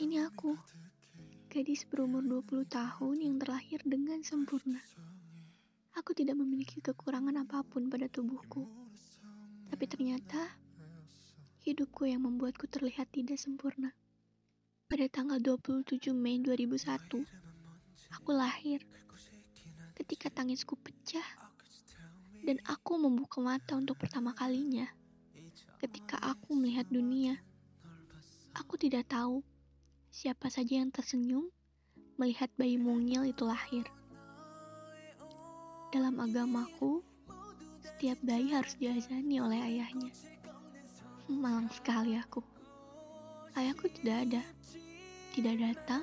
Ini aku, gadis berumur 20 tahun yang terlahir dengan sempurna. Aku tidak memiliki kekurangan apa pun pada tubuhku. Tapi ternyata, hidupku yang membuatku terlihat tidak sempurna. Pada tanggal 27 Mei 2001, aku lahir. Ketika tangisku pecah, dan aku membuka mata untuk pertama kalinya. Ketika aku melihat dunia, aku tidak tahu siapa saja yang tersenyum melihat bayi mungil itu lahir. Dalam agamaku, setiap bayi harus diazani oleh ayahnya. Malang sekali aku. Ayahku tidak ada, tidak datang,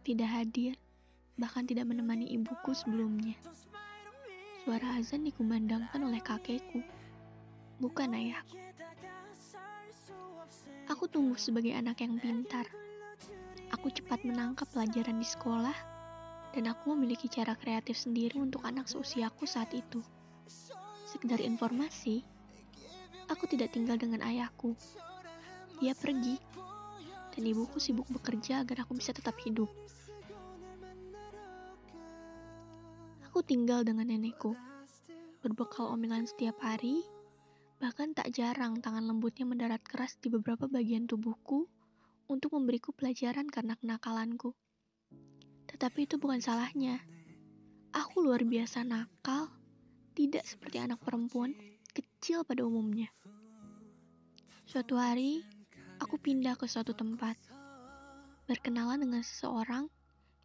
tidak hadir, bahkan tidak menemani ibuku sebelumnya. Suara azan dikumandangkan oleh kakekku, bukan ayahku. Aku tumbuh sebagai anak yang pintar. Aku cepat menangkap pelajaran di sekolah, dan aku memiliki cara kreatif sendiri untuk anak seusiaku saat itu. Sekedar informasi, aku tidak tinggal dengan ayahku. Dia pergi, dan ibuku sibuk bekerja agar aku bisa tetap hidup. Aku tinggal dengan nenekku, berbekal omelan setiap hari, Bahkan tak jarang tangan lembutnya mendarat keras di beberapa bagian tubuhku untuk memberiku pelajaran karena kenakalanku. Tetapi itu bukan salahnya. Aku luar biasa nakal, tidak seperti anak perempuan kecil pada umumnya. Suatu hari, aku pindah ke suatu tempat, berkenalan dengan seseorang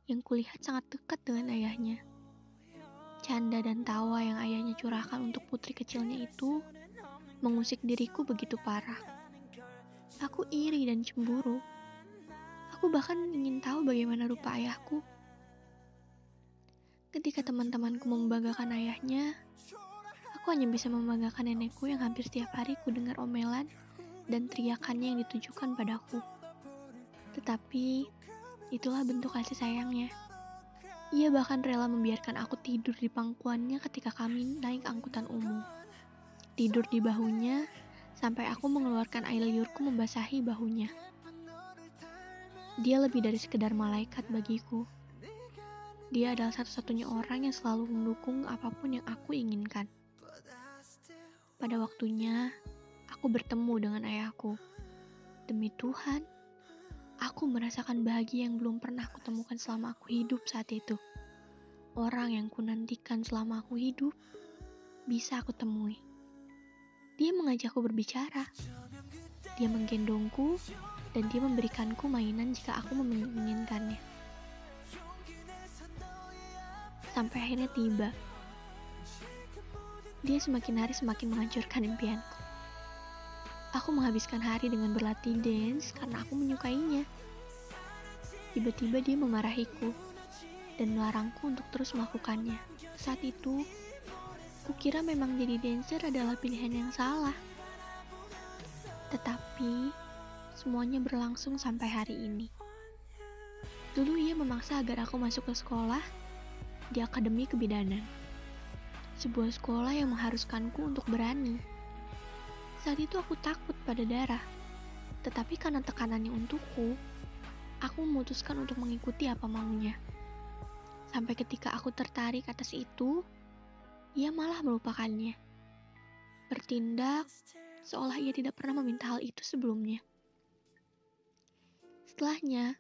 yang kulihat sangat dekat dengan ayahnya. Canda dan tawa yang ayahnya curahkan untuk putri kecilnya itu mengusik diriku begitu parah. Aku iri dan cemburu. Aku bahkan ingin tahu bagaimana rupa ayahku. Ketika teman-temanku membanggakan ayahnya, aku hanya bisa membanggakan nenekku yang hampir setiap hari ku dengar omelan dan teriakannya yang ditujukan padaku. Tetapi, itulah bentuk kasih sayangnya. Ia bahkan rela membiarkan aku tidur di pangkuannya ketika kami naik angkutan umum tidur di bahunya sampai aku mengeluarkan air liurku membasahi bahunya. Dia lebih dari sekedar malaikat bagiku. Dia adalah satu-satunya orang yang selalu mendukung apa pun yang aku inginkan. Pada waktunya, aku bertemu dengan ayahku. Demi Tuhan, aku merasakan bahagia yang belum pernah aku temukan selama aku hidup saat itu. Orang yang kunantikan selama aku hidup, bisa aku temui. Dia mengajakku berbicara. Dia menggendongku dan dia memberikanku mainan jika aku menginginkannya. Sampai akhirnya tiba. Dia semakin hari semakin menghancurkan impianku. Aku menghabiskan hari dengan berlatih dance karena aku menyukainya. Tiba-tiba dia memarahiku dan melarangku untuk terus melakukannya. Saat itu, Kukira memang jadi dancer adalah pilihan yang salah. Tetapi, semuanya berlangsung sampai hari ini. Dulu ia memaksa agar aku masuk ke sekolah di Akademi Kebidanan. Sebuah sekolah yang mengharuskanku untuk berani. Saat itu aku takut pada darah. Tetapi karena tekanannya untukku, aku memutuskan untuk mengikuti apa maunya. Sampai ketika aku tertarik atas itu, ia malah melupakannya. Bertindak seolah ia tidak pernah meminta hal itu sebelumnya. Setelahnya,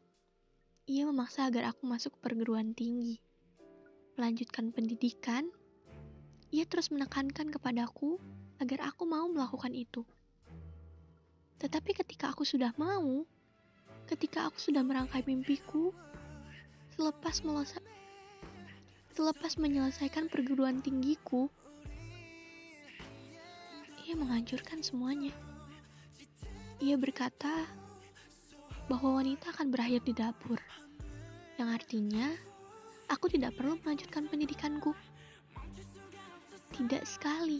ia memaksa agar aku masuk perguruan tinggi. Melanjutkan pendidikan, ia terus menekankan kepadaku agar aku mau melakukan itu. Tetapi ketika aku sudah mau, ketika aku sudah merangkai mimpiku, selepas melesat Selepas menyelesaikan perguruan tinggiku, ia menghancurkan semuanya. Ia berkata bahwa wanita akan berakhir di dapur, yang artinya aku tidak perlu melanjutkan pendidikanku. Tidak sekali,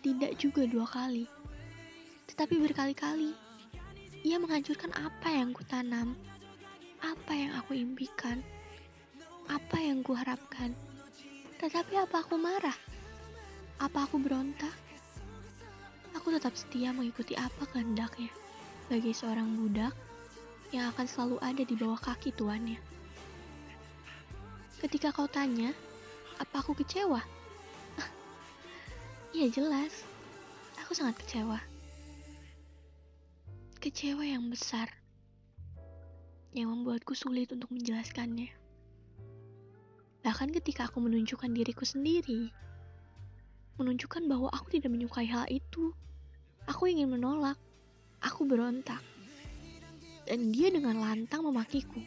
tidak juga dua kali, tetapi berkali-kali ia menghancurkan apa yang kutanam, apa yang aku impikan apa yang kuharapkan. Tetapi apa aku marah? Apa aku berontak? Aku tetap setia mengikuti apa kehendaknya. Sebagai seorang budak, yang akan selalu ada di bawah kaki tuannya. Ketika kau tanya, apa aku kecewa? Iya jelas, aku sangat kecewa. Kecewa yang besar, yang membuatku sulit untuk menjelaskannya. Bahkan ketika aku menunjukkan diriku sendiri, menunjukkan bahwa aku tidak menyukai hal itu, aku ingin menolak, aku berontak. Dan dia dengan lantang memakiku,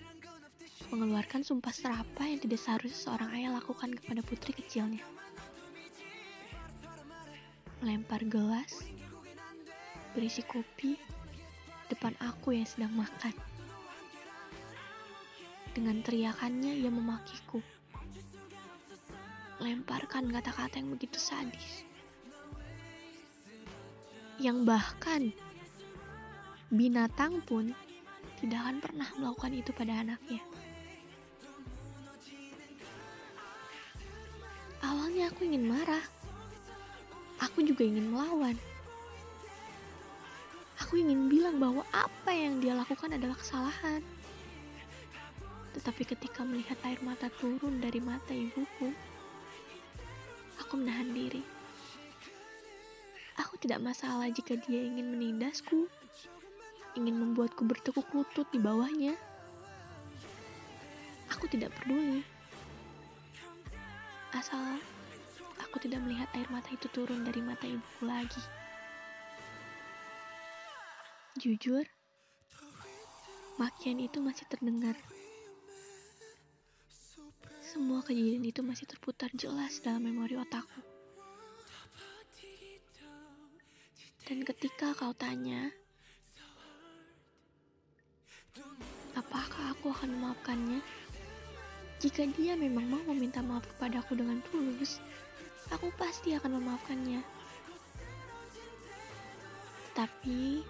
mengeluarkan sumpah serapa yang tidak seharusnya seorang ayah lakukan kepada putri kecilnya melempar gelas berisi kopi depan aku yang sedang makan. Dengan teriakannya ia memakiku. Lemparkan kata-kata yang begitu sadis. Yang bahkan binatang pun tidak akan pernah melakukan itu pada anaknya. Awalnya aku ingin marah, aku juga ingin melawan. Aku ingin bilang bahwa apa yang dia lakukan adalah kesalahan. Tetapi ketika melihat air mata turun dari mata ibuku, aku menahan diri. Aku tidak masalah jika dia ingin menindasku, ingin membuatku bertekuk lutut di bawahnya. Aku tidak peduli. Asal aku tidak melihat air mata itu turun dari mata ibuku lagi. Jujur, makian itu masih terdengar. Semua kejadian itu masih terputar jelas dalam memori otakku. Dan ketika kau tanya, apakah aku akan memaafkannya? Jika dia memang mau meminta maaf kepadaku dengan tulus, aku pasti akan memaafkannya. Tapi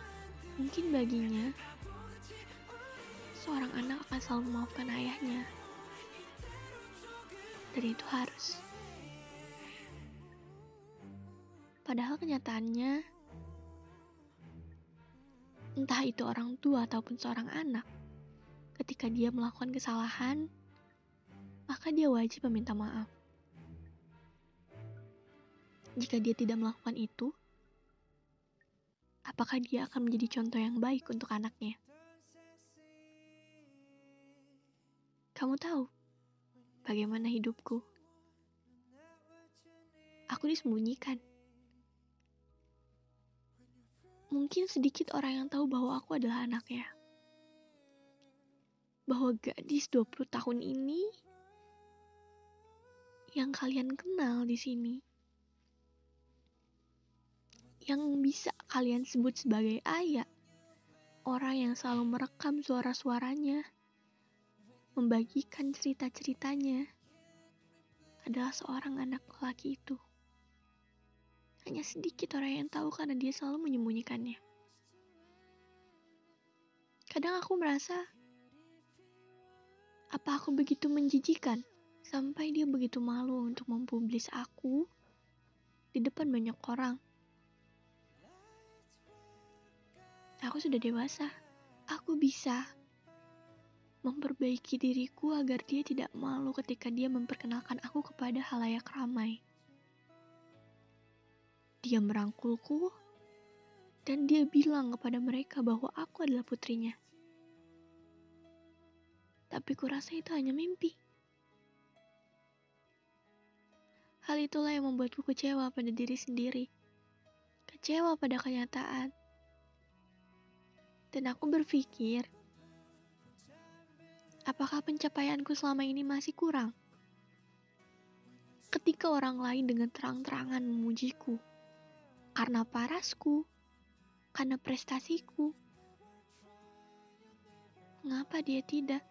mungkin baginya, seorang anak akan selalu memaafkan ayahnya. Dan itu harus. Padahal kenyataannya, entah itu orang tua ataupun seorang anak, ketika dia melakukan kesalahan, maka dia wajib meminta maaf. Jika dia tidak melakukan itu, apakah dia akan menjadi contoh yang baik untuk anaknya? Kamu tahu bagaimana hidupku? Aku disembunyikan. Mungkin sedikit orang yang tahu bahwa aku adalah anaknya. Bahwa gadis 20 tahun ini yang kalian kenal di sini yang bisa kalian sebut sebagai ayah, orang yang selalu merekam suara-suaranya, membagikan cerita-ceritanya, adalah seorang anak lelaki itu. Hanya sedikit orang yang tahu karena dia selalu menyembunyikannya. Kadang aku merasa, apa aku begitu menjijikan sampai dia begitu malu untuk mempublis aku di depan banyak orang. Aku sudah dewasa. Aku bisa memperbaiki diriku agar dia tidak malu ketika dia memperkenalkan aku kepada halayak ramai. Dia merangkulku dan dia bilang kepada mereka bahwa aku adalah putrinya. Tapi kurasa itu hanya mimpi. Hal itulah yang membuatku kecewa pada diri sendiri. Kecewa pada kenyataan dan aku berpikir, apakah pencapaianku selama ini masih kurang? Ketika orang lain dengan terang-terangan memujiku, karena parasku, karena prestasiku, mengapa dia tidak?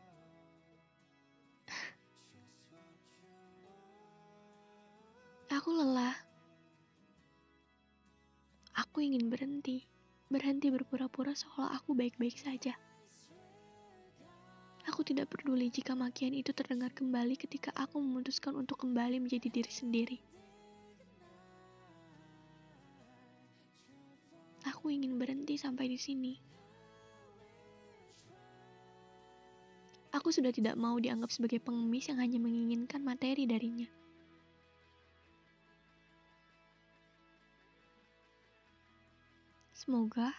Aku lelah. Aku ingin berhenti berhenti berpura-pura seolah aku baik-baik saja. Aku tidak peduli jika makian itu terdengar kembali ketika aku memutuskan untuk kembali menjadi diri sendiri. Aku ingin berhenti sampai di sini. Aku sudah tidak mau dianggap sebagai pengemis yang hanya menginginkan materi darinya. Semoga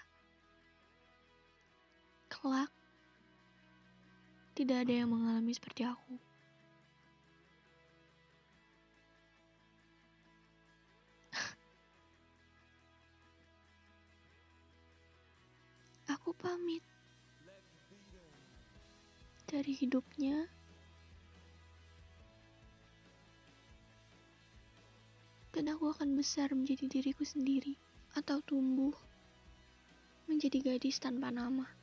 kelak tidak ada yang mengalami seperti aku. aku pamit dari hidupnya. Dan aku akan besar menjadi diriku sendiri atau tumbuh menjadi gadis tanpa nama.